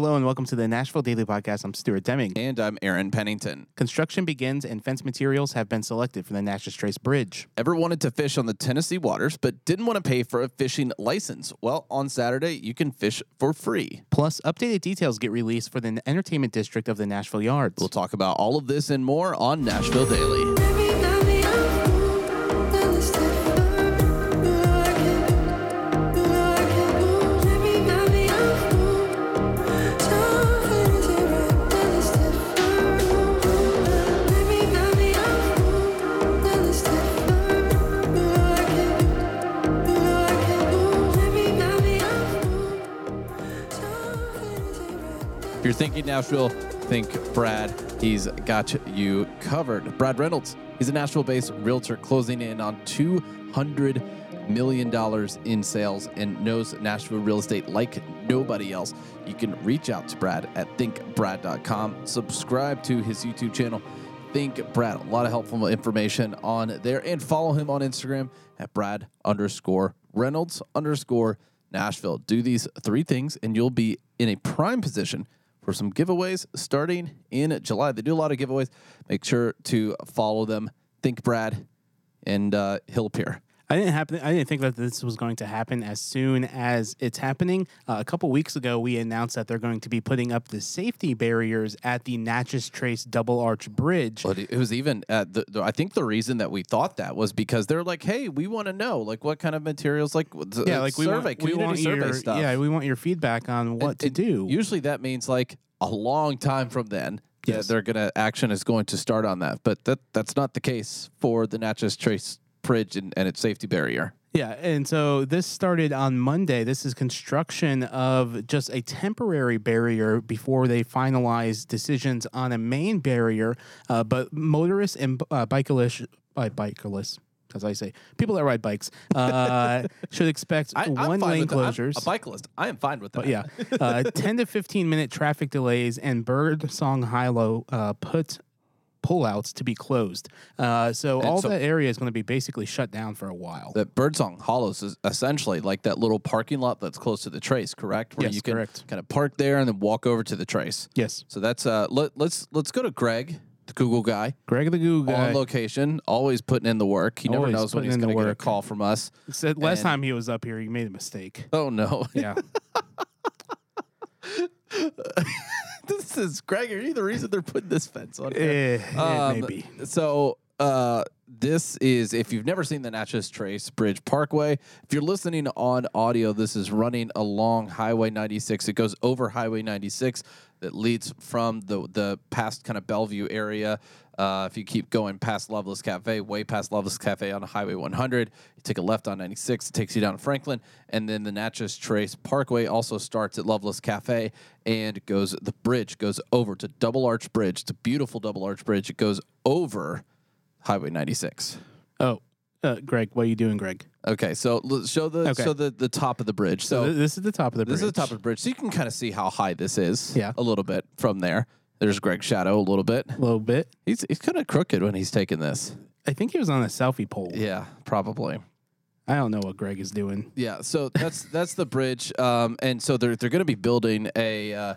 Hello and welcome to the Nashville Daily Podcast. I'm Stuart Deming. And I'm Aaron Pennington. Construction begins and fence materials have been selected for the Natchez Trace Bridge. Ever wanted to fish on the Tennessee waters but didn't want to pay for a fishing license? Well, on Saturday, you can fish for free. Plus, updated details get released for the entertainment district of the Nashville Yards. We'll talk about all of this and more on Nashville Daily. You're thinking Nashville, think Brad. He's got you covered. Brad Reynolds, he's a Nashville based realtor closing in on $200 million in sales and knows Nashville real estate like nobody else. You can reach out to Brad at thinkbrad.com. Subscribe to his YouTube channel, Think Brad. A lot of helpful information on there. And follow him on Instagram at Brad underscore Reynolds underscore Nashville. Do these three things and you'll be in a prime position for some giveaways starting in July. They do a lot of giveaways. Make sure to follow them. Think Brad, and uh, he'll appear. I didn't happen. I didn't think that this was going to happen as soon as it's happening. Uh, a couple weeks ago, we announced that they're going to be putting up the safety barriers at the Natchez Trace Double Arch Bridge. But it was even the, the, I think the reason that we thought that was because they're like, hey, we want to know like what kind of materials, like yeah, like we want, we want survey your, stuff. Yeah, we want your feedback on what And- to and do. Usually that means like a long time from then. that Yes. they're gonna action is going to start on that, but that that's not the case for the Natchez Trace Bridge and, and its safety barrier. Yeah, and so this started on Monday. This is construction of just a temporary barrier before they finalize decisions on a main barrier. Uh, but motorists and uh, bicyclists, as I say, people that ride bikes, uh, should expect I, one lane closures. a bicyclist. I am fine with that. But yeah, uh, 10 to 15 minute traffic delays and bird song high low uh, put pullouts to be closed. Uh, so And all so- that area is going to be basically shut down for a while. that Birdsong Hollows is essentially like that little parking lot that's close to the trace, correct? Where Yes, you can correct. kind of park there and then walk over to the trace. yes. So that's uh let, let's let's go to Greg, the Google guy, Greg the Goo guy. on location, always putting in the work. He never knows when he's going to get a call from us. Said last And- time he was up here, he made a mistake. Oh no. Yeah. is Greg, are you the reason they're putting this fence on? eh, here? eh, Um, maybe. So uh, this is if you've never seen the Natchez Trace Bridge Parkway. If you're listening on audio, this is running along Highway 96. It goes over Highway 96 that leads from the the past kind of Bellevue area. Uh, if you keep going past Loveless Cafe, way past Loveless Cafe on Highway 100, you take a left on 96, it takes you down to Franklin, and then the Natchez Trace Parkway also starts at Loveless Cafe and goes. The bridge goes over to Double Arch Bridge. It's a beautiful double arch bridge. It goes over Highway 96. Oh, uh, Greg, what are you doing, Greg? Okay, so l- show the Okay. show the, the top of the bridge. So So th- this is the top of the bridge. this is the top of the bridge, so you can kind of see how high this is. Yeah. a little bit from there. There's Greg's shadow a little bit. a little bit. He's he's kind of crooked when he's taking this. I think he was on a selfie pole. Yeah, probably. I don't know what Greg is doing. Yeah, so that's that's the bridge, um, and so they're they're going to be building a uh,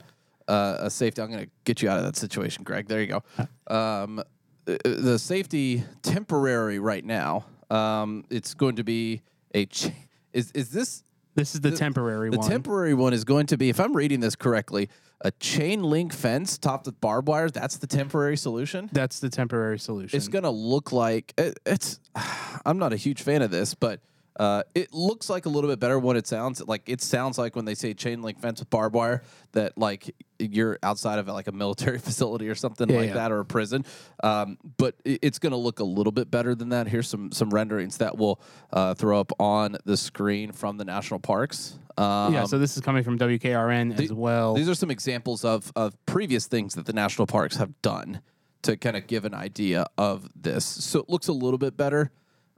uh, a safety. I'm going to get you out of that situation, Greg. There you go. Um, uh, the safety temporary right now. Um, it's going to be a ch- is is this This is the, temporary the one. temporary one is going to be if I'm reading this correctly a chain link fence topped with barbed wire. That's the temporary solution. That's the temporary solution. It's gonna look like it, it's. I'm not a huge fan of this, but uh, it looks like a little bit better when it sounds like it sounds like when they say chain link fence with barbed wire that like you're outside of like a military facility or something Yeah, like yeah. that or a prison. Um, but it's gonna look a little bit better than that. Here's some some renderings that we'll uh, throw up on the screen from the national parks. Um, yeah, so this is coming from WKRN as well. these are some examples of of previous things that the national parks have done to kind of give an idea of this. So it looks a little bit better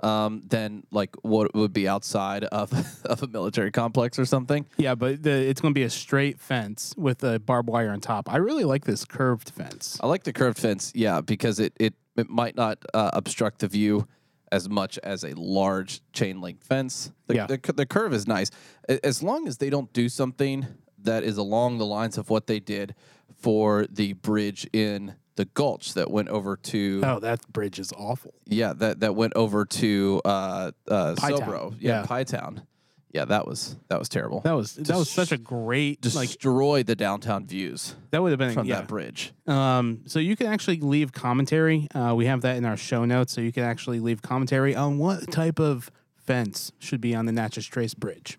um, than like what would be outside of of a military complex or something. yeah, but the, it's going to be a straight fence with a barbed wire on top. I really like this curved fence. I like the curved fence, yeah, because it it, it might not uh, obstruct the view as much as a large chain link fence. The, Yeah. the, the curve is nice as long as they don't do something that is along the lines of what they did for the bridge in the Gulch that went over to Oh, that bridge is awful. yeah that that went over to uh, uh, Pie Town. Sobro yeah, Yeah. Pie Town. Yeah, that was that was terrible. That was that was such a great like Destroyed the downtown views that would have been from yeah. that bridge. Um, so you can actually leave commentary. Uh, we have that in our show notes, so you can actually leave commentary on what type of fence should be on the Natchez Trace Bridge.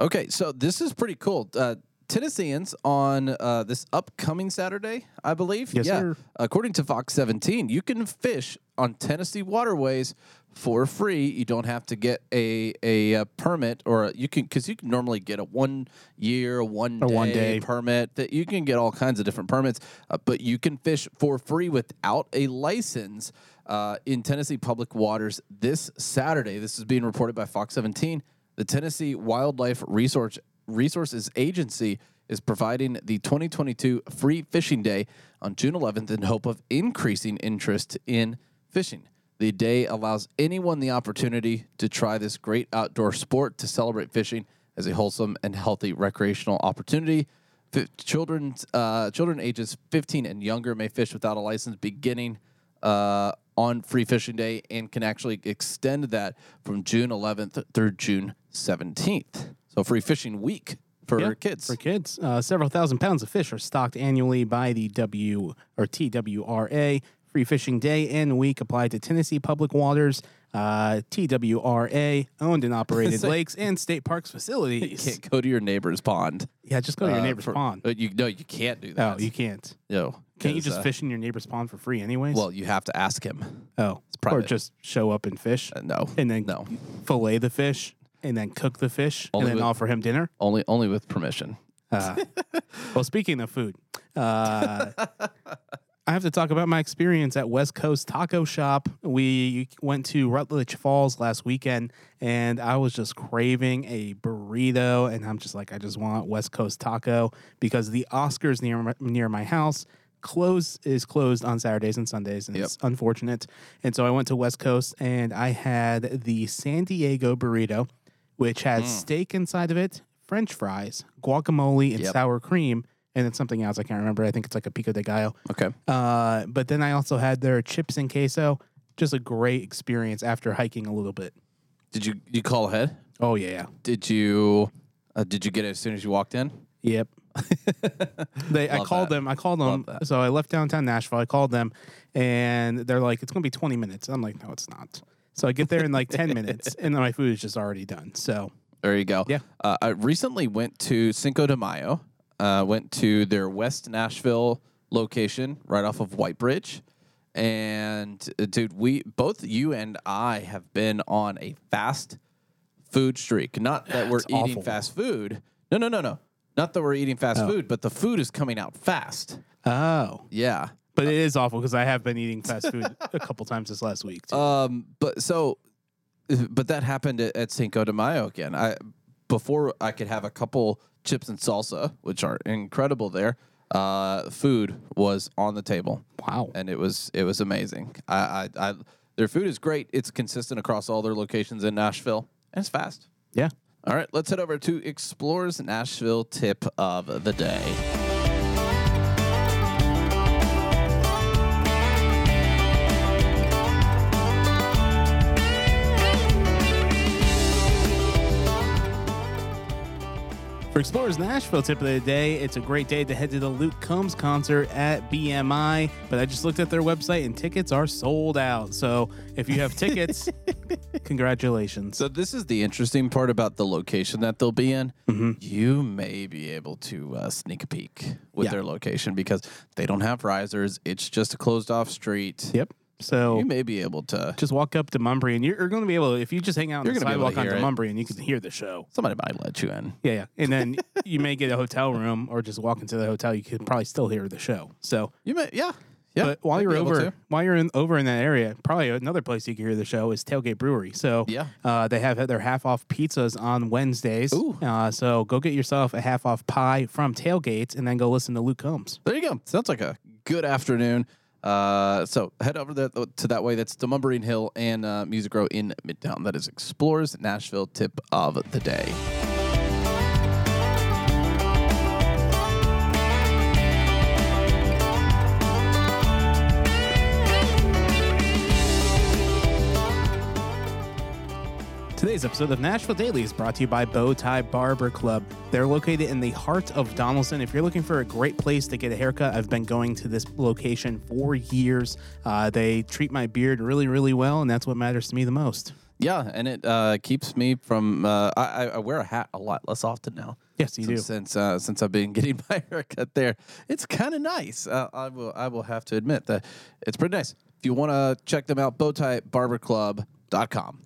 Okay, so this is pretty cool. Uh, Tennesseans on uh, this upcoming Saturday, I believe. Yes, yeah. sir. According to Fox 17, you can fish on Tennessee waterways for free. You don't have to get a a, uh permit, or a, you can because you can normally get a one year, one day, one day. permit. That you can get all kinds of different permits, uh, but you can fish for free without a license uh, in Tennessee public waters this Saturday. This is being reported by Fox 17. The Tennessee Wildlife Resource Resources Agency is providing the 2022 Free Fishing Day on June 11th in hope of increasing interest in fishing. The day allows anyone the opportunity to try this great outdoor sport to celebrate fishing as a wholesome and healthy recreational opportunity. Fi- Children, uh, children ages 15 and younger may fish without a license beginning uh, on Free Fishing Day and can actually extend that from June 11th through June 17th. So Free Fishing Week for Yeah, kids. For kids, uh, several thousand pounds of fish are stocked annually by the W or TWRA. Free Fishing Day and Week applied to Tennessee public waters, uh, TWRA owned and operated lakes and state parks you facilities. can't go to your neighbor's pond. Yeah, just go to your uh, neighbor's for- pond. uh, You no, you can't do that. Oh, you can't. no. Can't you just uh, fish in your neighbor's pond for free, anyways? Well, you have to ask him. oh, or private. just show up and fish, Uh, no, and then no, fillet the fish, and then cook the fish, Only and then with- offer him dinner. only only with permission. Uh, well, speaking of food, uh, I have to talk about my experience at West Coast Taco Shop. We went to Rutledge Falls last weekend, and I was just craving a burrito, and I'm just like, I just want West Coast Taco because the Oscars near my, near my house close is closed on Saturdays and Sundays, and it's unfortunate. And so I went to West Coast, and I had the San Diego burrito, which has steak inside of it, French fries, guacamole, and Yep. sour cream. And it's something else I can't remember. I think it's like a pico de gallo. Okay. Uh, but then I also had their chips and queso. Just a great experience after hiking a little bit. Did you you call ahead? Oh yeah, Did you uh, did you get it as soon as you walked in? yep. they, I called that. them. I called them. So I left downtown Nashville. I called them, and they're like, "It's gonna be 20 minutes." I'm like, "No, it's not." So I get there in like 10 minutes, and then my food is just already done. So There you go. Yeah. Uh, I recently went to Cinco de Mayo. Uh, went to their West Nashville location right off of White Bridge. And uh, dude, we both you and I have been on a fast food streak. Not that we're It's eating awful. fast food. No, no, no, no. Not that we're eating fast Oh. food, but the food is coming out fast. oh, Yeah. But it is awful because I have been eating fast food a couple times this last week. Too. Um, but so, but that happened at, at Cinco de Mayo again. I before I could have a couple chips and salsa, which are incredible there. Uh, food was on the table, wow. and it was it was amazing. I, I, I their food is great. It's consistent across all their locations in Nashville, and it's fast. Yeah. All right, let's head over to Explorers Nashville tip of the day. For Explorers Nashville tip of the day, it's a great day to head to the Luke Combs concert at BMI. But I just looked at their website and tickets are sold out. So if you have tickets, congratulations. So this is the interesting part about the location that they'll be in. Mm-hmm. You may be able to uh, sneak a peek with Yeah. their location because they don't have risers. It's just a closed off street. Yep. So You may be able to. just walk up to Mumbry and you're, you're going to be able to, if you just hang out on You're the gonna be able sidewalk to onto hear it. Mumbry and you can hear the show. Somebody might let you in. Yeah, yeah. And then you may get a hotel room or just walk into the hotel. You can probably still hear the show. So You may, yeah, yeah. But while might you're be able over, to. while you're in over in that area, probably another place you can hear the show is Tailgate Brewery. So Yeah. uh, they have their half off pizzas on Wednesdays. Ooh. Uh, so go get yourself a half off pie from Tailgate, and then go listen to Luke Combs. there you go. Sounds like a good afternoon. Uh, so head over to that way. That's the Demonbreun Hill and uh, Music Row in Midtown. That is Explorers Nashville tip of the day. Today's episode of Nashville Daily is brought to you by Bow Tie Barber Club. They're located in the heart of Donaldson. If you're looking for a great place to get a haircut, I've been going to this location for years. Uh, they treat my beard really, really well, and that's what matters to me the most. Yeah, and it uh, keeps me from. Uh, I, I wear a hat a lot less often now. Yes, you do. Since uh, since I've been getting my haircut there, it's kind of nice. Uh, I will I will have to admit that it's pretty nice. If you want to check them out, bowtiebarberclub.com.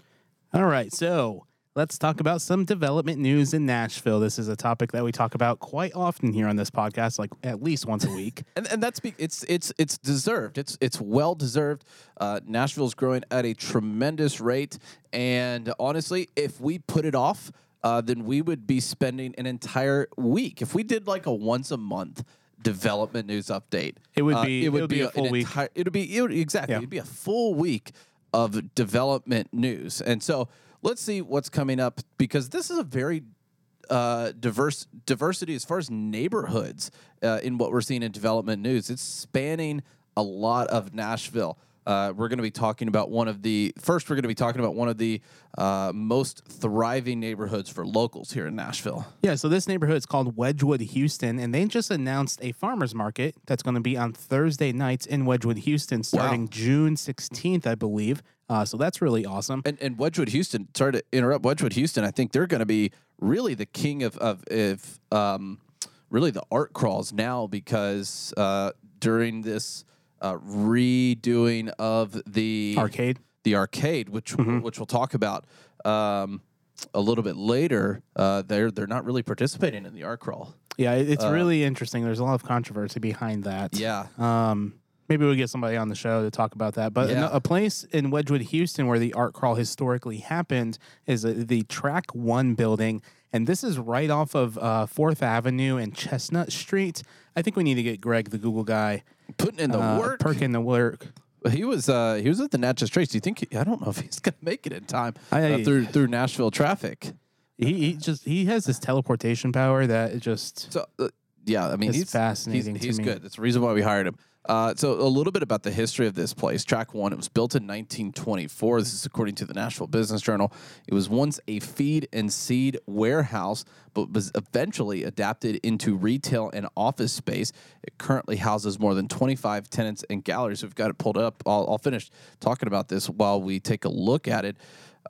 All right, so let's talk about some development news in Nashville. This is a topic that we talk about quite often here on this podcast, like at least once a week. and and that's be, it's it's it's deserved. It's it's well deserved. Uh, Nashville's growing at a tremendous rate, and honestly, if we put it off, uh, then we would be spending an entire week. If we did like a once a month development news update, It would uh, be- it would be a full week. entire- it would be it would, exactly. Yeah. It'd be a full week of development news, and so let's see what's coming up because this is a very uh, diverse diversity as far as neighborhoods uh, in what we're seeing in development news. It's spanning a lot of Nashville. Uh, we're going to be talking about one of the first. We're going to be talking about one of the uh, most thriving neighborhoods for locals here in Nashville. Yeah, so this neighborhood is called Wedgewood, Houston, and they just announced a farmers market that's going to be on Thursday nights in Wedgewood, Houston, starting June 16th, I believe. Uh, so that's really awesome. And, and Wedgewood Houston. Sorry to interrupt. Wedgewood Houston. I think they're going to be really the king of of, of um, really the art crawls now because uh, during this uh, redoing of the Arcade. the arcade, which Mm-hmm. which we'll talk about um, a little bit later. Uh, they're they're not really participating in the art crawl. Yeah, it- it's really interesting. There's a lot of controversy behind that. Uh, Yeah. Um, maybe we'll get somebody on the show to talk about that. But Yeah. a place in Wedgewood, Houston, where the art crawl historically happened, is uh, the Track One building, and this is right off of uh, Fourth Avenue and Chestnut Street. I think we need to get Greg, the Google guy, Putting in the uh, work. perking the work. He was uh, he was at the Natchez Trace. Do you think? He, I don't know if he's gonna make it in time I- uh, through through Nashville traffic. He, he just he has this teleportation power that just So uh, yeah, I mean he's fascinating He's, he's good. That's the reason why we hired him. Uh, so a little bit about the history of this place. Track One. It was built in 1924. This is according to the Nashville Business Journal. It was once a feed and seed warehouse, but was eventually adapted into retail and office space. It currently houses more than 25 tenants and galleries. We've got it pulled up. I'll, I'll finish talking about this while we take a look at it.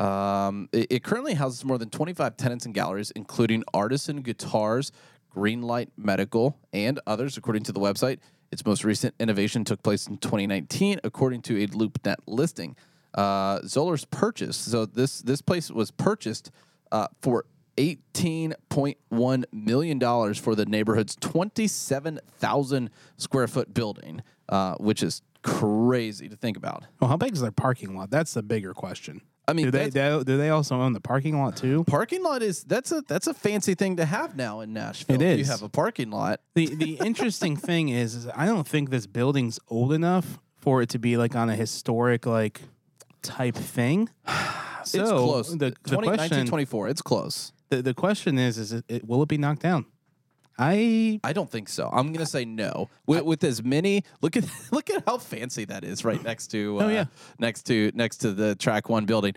Um, it, it currently houses more than 25 tenants and galleries, including artisan guitars, Greenlight Medical, and others, according to the website. Its most recent innovation took place in 2019, according to a LoopNet listing. Uh, Zoller's purchase. So this this place was purchased uh, for 18.1 million dollars for the neighborhood's 27,000 square foot building, uh, which is crazy to think about. well, how big is their parking lot? That's the bigger question. I mean, do they, that's- do, do they also own the parking lot too? parking lot is that's a that's a fancy thing to have now in Nashville. It is. You have a parking lot. The the interesting thing is, is I don't think this building's old enough for it to be like on a historic like type thing. So it's close. The, the 20, question 1924. It's close. the, the question is is it, it, will it be knocked down? I I don't think so. I'm gonna say no. With, with as many, look at look at how fancy that is right next to. Uh, Oh, yeah. Next to next to the track one building.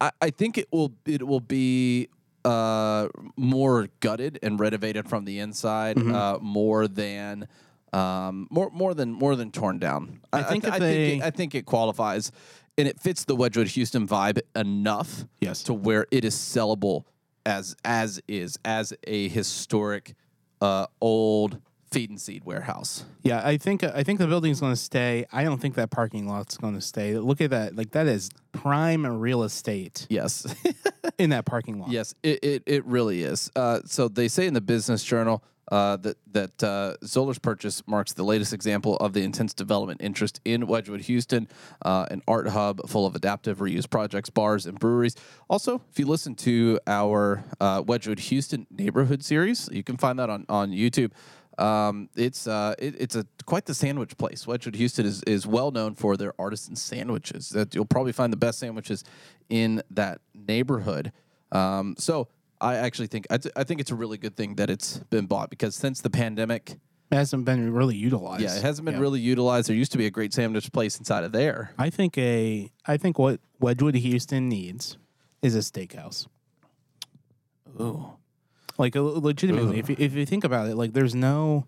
I, I think it will it will be uh more gutted and renovated from the inside Mm-hmm. uh more than um more more than more than torn down. I think th- if I think it, I think it qualifies and it fits the Wedgewood Houston vibe enough Yes. to where it is sellable as as is as a historic uh, old feed and seed warehouse. yeah I think I think the building's going to stay. I don't think that parking lot's going to stay. Look at that like that is prime real estate Yes, in that parking lot. yes, it, it it really is. Uh, so they say in the Business Journal. Uh, that that uh, Zoller's purchase marks the latest example of the intense development interest in Wedgewood, Houston, uh, an art hub full of adaptive reuse projects, bars, and breweries. Also, if you listen to our uh, Wedgewood Houston neighborhood series, you can find that on on YouTube. Um, it's uh, it, it's a quite the sandwich place. Wedgewood Houston is, is well known for their artisan sandwiches. That you'll probably find the best sandwiches in that neighborhood. Um, so I actually think I, th- I think it's a really good thing that it's been bought because since the pandemic, It hasn't been really utilized. yeah, it hasn't been Yeah. really utilized. There used to be a great sandwich place inside of there. I think a I think what Wedgewood Houston needs is a steakhouse. Ooh. Like uh, legitimately, if you, if you think about it, like there's no,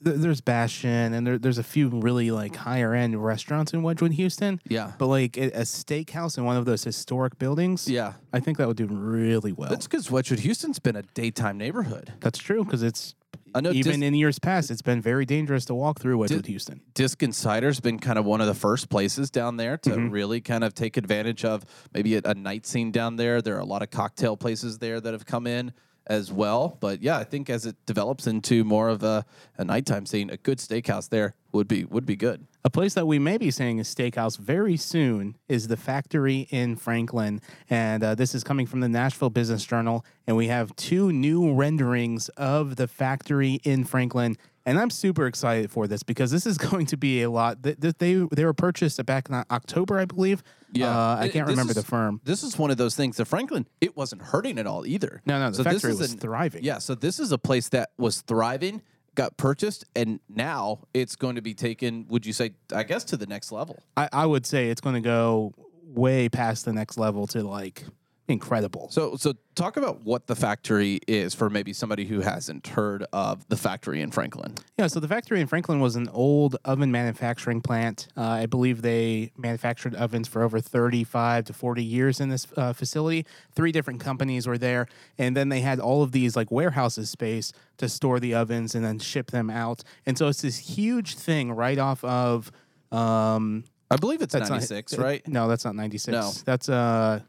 there's Bastion and there, there's a few really like higher end restaurants in Wedgewood, Houston. Yeah. But like a, a steakhouse in one of those historic buildings, Yeah. I think that would do really well. That's because Wedgewood Houston's been a daytime neighborhood. That's true because it's I know even Dis- in years past, it's been very dangerous to walk through Wedgewood, Houston. Diskin Cider's been kind of one of the first places down there to Mhm. really kind of take advantage of maybe a, a night scene down there. There are a lot of cocktail places there that have come in as well. But yeah, I think as it develops into more of a, a nighttime scene, a good steakhouse there would be would be good. A place that we may be seeing a steakhouse very soon is the Factory in Franklin. And uh, this is coming from the Nashville Business Journal. And we have two new renderings of the Factory in Franklin. And I'm super excited for this because this is going to be a lot. Th- th- They, they were purchased back in October, I believe. Yeah. Uh, I can't this remember is- the firm. This is one of those things. The Franklin, it wasn't hurting at all either. No, no, the So this factory is was an- thriving. Yeah, so this is a place that was thriving, got purchased, and now it's going to be taken. Would you say? I guess to the next level. I, I would say it's going to go way past the next level to like incredible. So, so talk about what the factory is for maybe somebody who hasn't heard of the factory in Franklin. Yeah, so the factory in Franklin was an old oven manufacturing plant. Uh, I believe they manufactured ovens for over 35 to 40 years in this uh, facility. Three different companies were there. And then they had all of these like warehouses space to store the ovens and then ship them out. And so it's this huge thing right off of. Um, I believe it's that's not- ninety six, right? No, that's not 96. No. That's uh,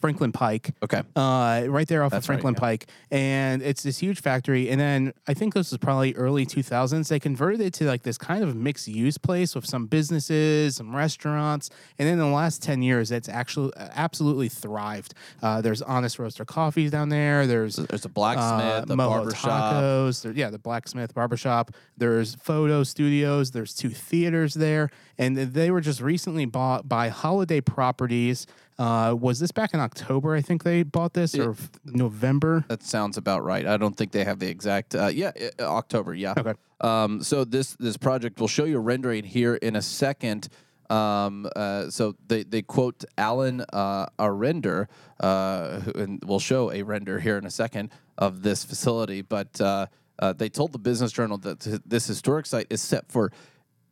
Franklin Pike Okay. uh, right there off That's of right, Franklin yeah. Pike, and it's this huge factory. And then I think this was probably early 2000s. They converted it to like this kind of mixed use place with some businesses, some restaurants, and then in the last 10 years, it's actually absolutely thrived. Uh, there's Honest Roaster Coffees down there. There's there's a blacksmith, uh, the Moho barbershop. Tacos. There, yeah, the blacksmith barbershop. There's photo studios. There's two theaters there, and they were just recently bought by Holladay Properties. Uh, was this back in October? I think they bought this, or f- November. That sounds about right. I don't think they have the exact. Uh, yeah, uh, October. Yeah. Okay. Um, so this this project, we'll show you a rendering here in a second. Um, uh, so they, they quote Alan uh, Arender, uh, who, and we'll show a render here in a second of this facility. But uh, uh, they told the Business Journal that this historic site is set for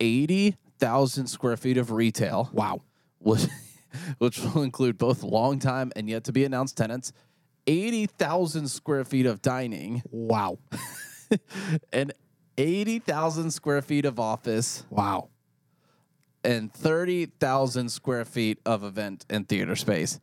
eighty thousand square feet of retail Wow. which, which will include both long-time and yet to be announced tenants, 80,000 square feet of dining, Wow. and 80,000 square feet of office, Wow. and 30,000 square feet of event and theater space.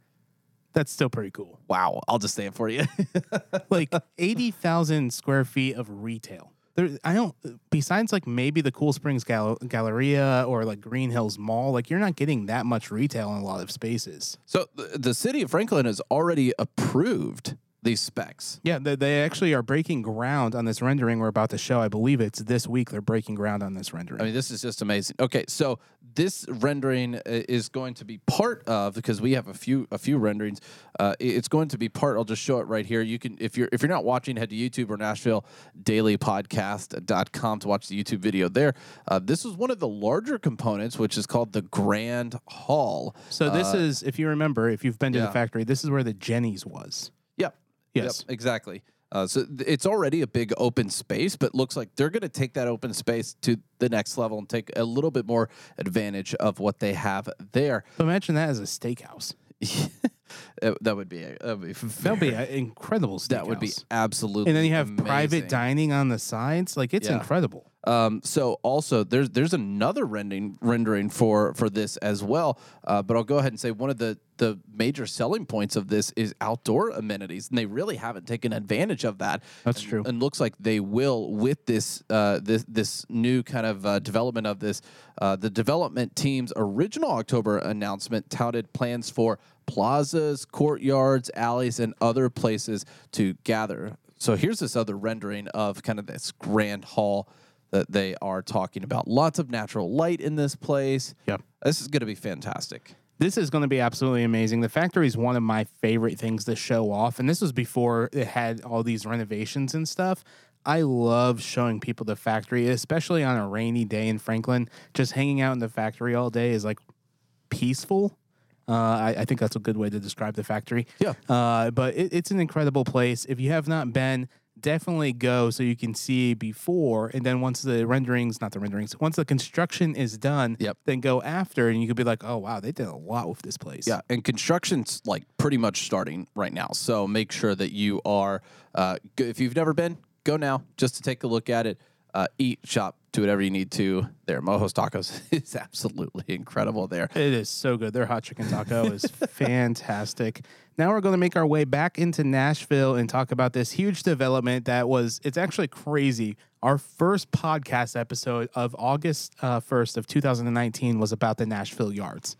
That's still pretty cool. Wow, I'll just say it for you. Like 80,000 square feet of retail. There, I don't, besides like maybe the Cool Springs Gal- Galleria or like Green Hills Mall, like you're not getting that much retail in a lot of spaces. so the, the city of Franklin has already approved these specs. Yeah, they, they actually are breaking ground on this rendering we're about to show. I believe it's this week they're breaking ground on this rendering. I mean, this is just amazing. Okay, so this rendering uh, is going to be part of because we have a few a few renderings. Uh, it's going to be part. I'll just show it right here. You can if you're if you're not watching, head to YouTube or Nashville Daily Podcast.com to watch the YouTube video there. Uh, this is one of the larger components, which is called the Grand Hall. so this is, if you remember, if you've been to yeah. the factory, this is where the Jeni's was. Yep. Yes. Yep, exactly. Uh, so th- it's already a big open space, but looks like they're going to take that open space to the next level and take a little bit more advantage of what they have there. But imagine that as a steakhouse. that would be that would be That would be an incredible steakhouse. that would be absolutely. And then you have private dining on the sides. Like it's Yeah. incredible. Um, so also there's there's another rendering rendering for for this as well. Uh, but I'll go ahead and say one of the the major selling points of this is outdoor amenities, and they really haven't taken advantage of that. That's and, true. And looks like they will with this uh, this this new kind of uh, development of this. Uh, the development team's original October announcement touted plans for plazas, courtyards, alleys, and other places to gather. So here's this other rendering of kind of this grand hall that they are talking about. Lots of natural light in this place. Yep. This is going to be fantastic. This is going to be absolutely amazing. The factory is one of my favorite things to show off. And this was before it had all these renovations and stuff. I love showing people the factory, especially on a rainy day in Franklin. Just hanging out in the factory all day is like peaceful. Uh, I, I think that's a good way to describe the factory. Yeah. Uh, but it, it's an incredible place. If you have not been, definitely go so you can see before. And then once the renderings, not the renderings, once the construction is done, Yep. then go after. And you could be like, oh, wow, they did a lot with this place. Yeah, and construction's like pretty much starting right now. So make sure that you are, uh, if you've never been, go now just to take a look at it. Uh, eat, shop, do whatever you need to there. Mojo's Tacos is absolutely incredible there. It is so good. Their hot chicken taco is fantastic. Now we're going to make our way back into Nashville and talk about this huge development that was, it's actually crazy. Our first podcast episode of August uh, 1st of 2019 was about the Nashville Yards.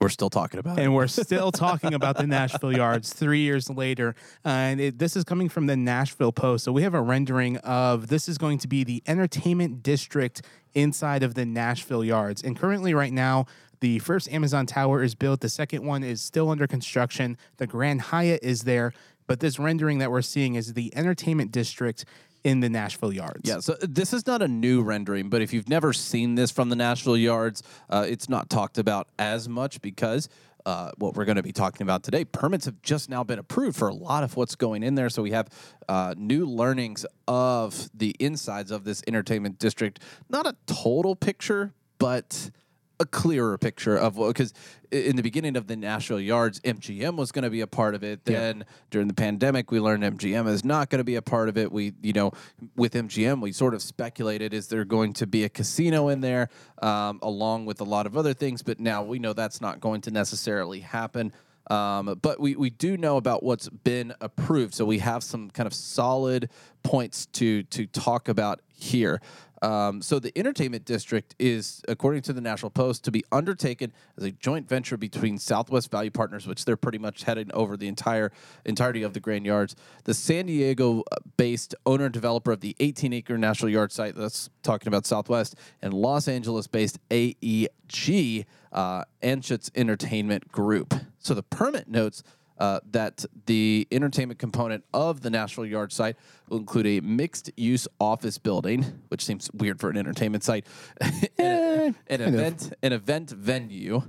We're still talking about it. And we're still talking about the Nashville Yards three years later. Uh, and it, this is coming from the Nashville Post. So we have a rendering of this is going to be the entertainment district inside of the Nashville Yards. And currently, right now, the first Amazon Tower is built, the second one is still under construction, the Grand Hyatt is there. But this rendering that we're seeing is the entertainment district in the Nashville Yards. Yeah, so this is not a new rendering, but if you've never seen this from the Nashville Yards, uh, it's not talked about as much because uh, what we're going to be talking about today, permits have just now been approved for a lot of what's going in there. So we have uh, new learnings of the insides of this entertainment district. Not a total picture, but a clearer picture of what because in the beginning of the National Yards, MGM was going to be a part of it. Yeah. Then during the pandemic, we learned MGM is not going to be a part of it. We, you know, with MGM, we sort of speculated is there going to be a casino in there, um, along with a lot of other things. But now we know that's not going to necessarily happen. Um, but we, we do know about what's been approved, so we have some kind of solid points to to talk about here. Um, so the entertainment district is, according to the National Post, to be undertaken as a joint venture between Southwest Value Partners, which they're pretty much heading over the entire entirety of the Grand Yards, the San Diego-based owner and developer of the 18-acre National Yard site. That's talking about Southwest, and Los Angeles-based AEG uh, Anschutz Entertainment Group. So the permit notes uh, that the entertainment component of the Nashville Yard site will include a mixed use office building, which seems weird for an entertainment site, an, an event, an event venue,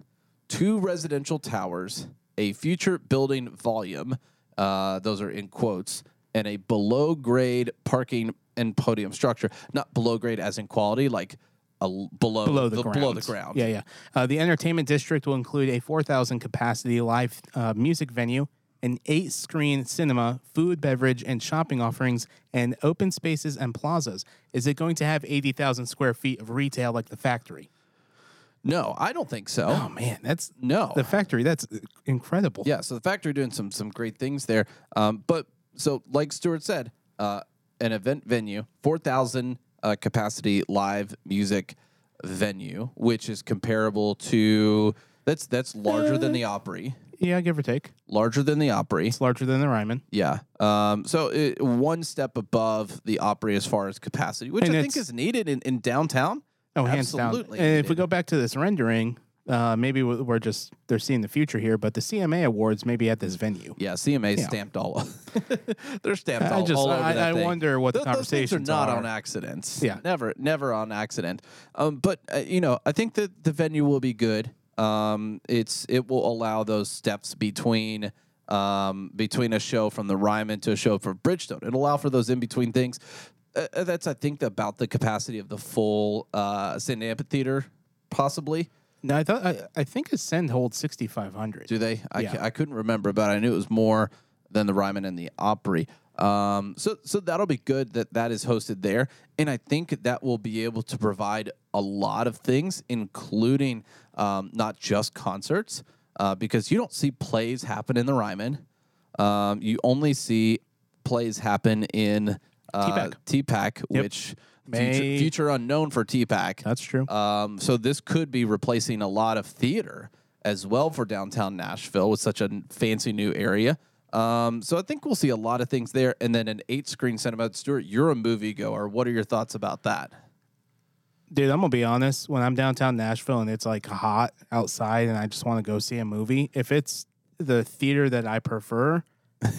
two residential towers, a future building volume, uh, those are in quotes, and a below grade parking and podium structure. Not below grade as in quality, like l- below, below the, ground. below the ground. Yeah, yeah. Uh, the entertainment district will include a 4,000 capacity live uh, music venue, an eight screen cinema, food, beverage, and shopping offerings, and open spaces and plazas. Is it going to have 80,000 square feet of retail like the factory? No, I don't think so. Oh, man, that's no. the factory. That's uh, incredible. Yeah, so the factory doing some some great things there. Um, but so like Stuart said, uh, an event venue, four thousand uh, capacity live music venue, which is comparable to that's that's larger than the Opry, Yeah, give or take. larger than the Opry. It's larger than the Ryman. Yeah. Um, so it, one step above the Opry as far as capacity, which And I think it's- is needed in, in downtown. Oh, hands down. Absolutely And if we go back to this rendering, uh, maybe we- we're just they're seeing the future here, but the CMA awards maybe at this venue. Yeah, CMA Yeah. stamped all. They're stamped I all, just- all over I- that I thing. wonder what the Th- those things are not are. on accidents. Yeah. never, never on accident. Um, but uh, you know, I think that the venue will be good. Um, it's it will allow those steps between um, between a show from the Ryman to a show from Bridgestone. It'll allow for those in between things. Uh, uh, that's I think about the capacity of the full uh, Ascend Amphitheater, possibly. No, I thought I, I think Ascend holds 6,500. Do they? I, Yeah. I couldn't remember, but I knew it was more than the Ryman and the Opry. Um, so so that'll be good that that is hosted there, and I think that will be able to provide a lot of things, including um, not just concerts, uh, because you don't see plays happen in the Ryman. Um, you only see plays happen in uh. TPAC, Yep. which May- future, future unknown for TPAC. That's true. Um, so this could be replacing a lot of theater as well for downtown Nashville with such a fancy new area. Um, so I think we'll see a lot of things there, and then an eight-screen cinema. Stuart, you're a moviegoer. What are your thoughts about that? Dude, I'm gonna be honest. When I'm downtown Nashville and it's like hot outside and I just want to go see a movie, if it's the theater that I prefer,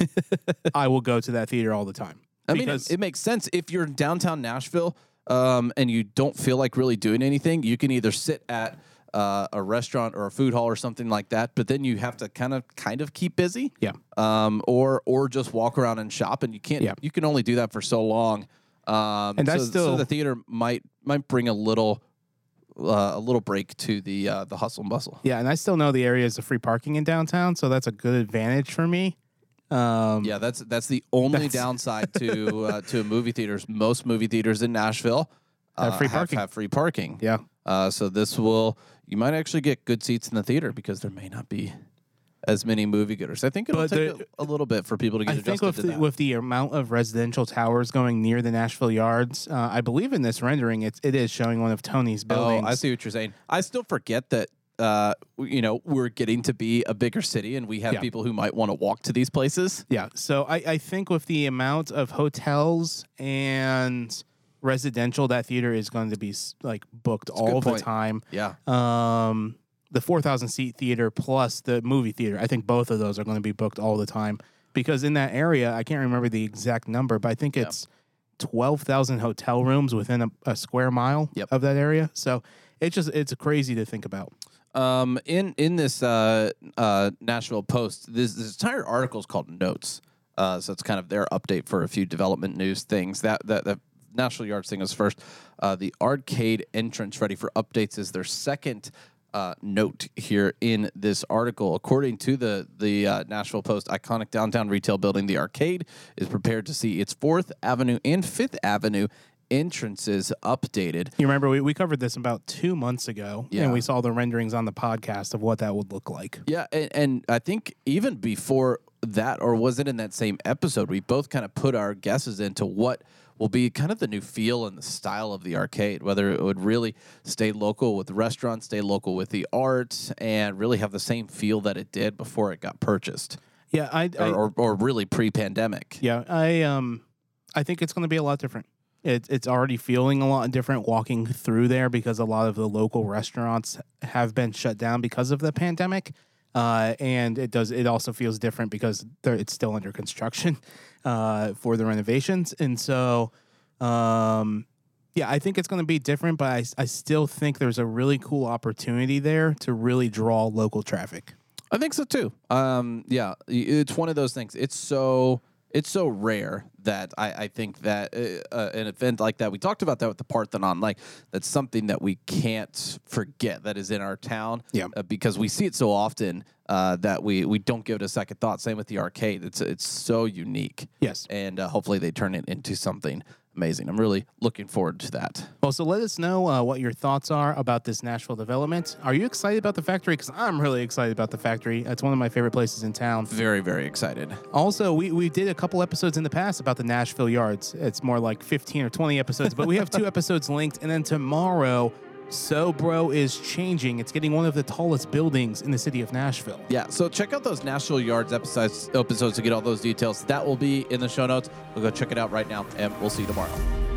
I will go to that theater all the time. I mean, it, it makes sense if you're in downtown Nashville um, and you don't feel like really doing anything. You can either sit at uh, a restaurant or a food hall or something like that. But then you have to kind of kind of keep busy. Yeah. Um, or or just walk around and shop, and you can't. Yeah. You can only do that for so long. Um, And that's so, so still- the theater might might bring a little uh, a little break to the uh, the hustle and bustle. Yeah, and I still know the areas of free parking in downtown, so that's a good advantage for me. Um, Yeah, that's that's the only That's- downside to uh, to movie theaters. Most movie theaters in Nashville Have uh, free parking. Have, free parking. yeah. Uh, so this will you might actually get good seats in the theater because there may not be as many moviegoers. I think it'll But take a, a little bit for people to get I think adjusted with to the, that. with the amount of residential towers going near the Nashville Yards, uh, I believe in this rendering, it's it is showing one of Tony's buildings. oh, I see what you're saying. I still forget that. Uh, you know, we're getting to be a bigger city, and we have Yeah. people who might want to walk to these places. Yeah. So I, I think with the amount of hotels and residential, that theater is going to be like booked good all the time. Yeah, Um, the 4,000 seat theater plus the movie theater, I think both of those are going to be booked all the time because in that area, I can't remember the exact number, but I think Yeah. it's 12,000 hotel rooms within a, a square mile Yep. of that area. So it's just, it's crazy to think about. Um, in in this uh, uh, Nashville Post, this, this entire article is called Notes. Uh, so it's kind of their update for a few development news things. That that the National Yards thing is first. Uh, the arcade entrance ready for updates is their second. Uh, note here in this article, according to the the uh, Nashville Post, iconic downtown retail building, the arcade is prepared to see its Fourth Avenue and Fifth Avenue entrances updated. You remember we, we covered this about two months ago Yeah. and we saw the renderings on the podcast of what that would look like. Yeah, and, and I think even before that, or was it in that same episode, we both kind of put our guesses into what will be kind of the new feel and the style of the arcade, whether it would really stay local with the restaurant, stay local with the art, and really have the same feel that it did before it got purchased, Yeah, I, I or, or, or really pre-pandemic. Yeah, I um, I think it's going to be a lot different. It, it's already feeling a lot different walking through there because a lot of the local restaurants have been shut down because of the pandemic, uh, and it does. It also feels different because it's still under construction uh, for the renovations, and so um, yeah, I think it's going to be different. But I, I still think there's a really cool opportunity there to really draw local traffic. I think so too. Um, yeah, it's one of those things. It's so it's so rare that I, I think that uh, uh, an event like that we talked about that with the Parthenon, like that's something that we can't forget that is in our town. Yeah. uh, because we see it so often uh, that we we don't give it a second thought. Same with the arcade. It's it's so unique. Yes. and uh, hopefully they turn it into something amazing. I'm really looking forward to that. Well, so let us know uh, what your thoughts are about this Nashville development. Are you excited about the factory? Because I'm really excited about the factory. It's one of my favorite places in town. Very very excited. Also, we, we did a couple episodes in the past about the Nashville Yards. It's more like 15 or 20 episodes, but we have two episodes linked. And then tomorrow, SoBro is changing. It's getting one of the tallest buildings in the city of Nashville. Yeah, so check out those Nashville Yards episodes, episodes to get all those details. That will be in the show notes. We'll go check it out right now, and we'll see you tomorrow.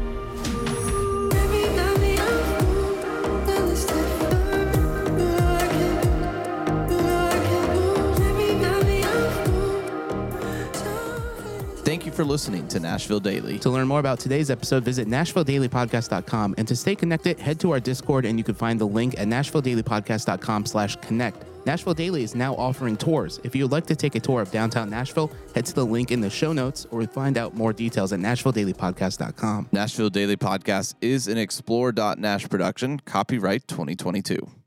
For listening to Nashville Daily. To learn more about today's episode, visit NashvilleDailyPodcast.com. And to stay connected, head to our Discord and you can find the link at NashvilleDailyPodcast.com slash connect. Nashville Daily is now offering tours. If you would like to take a tour of downtown Nashville, head to the link in the show notes or find out more details at NashvilleDailyPodcast.com. Nashville Daily Podcast is an Explore.Nash production, copyright 2022.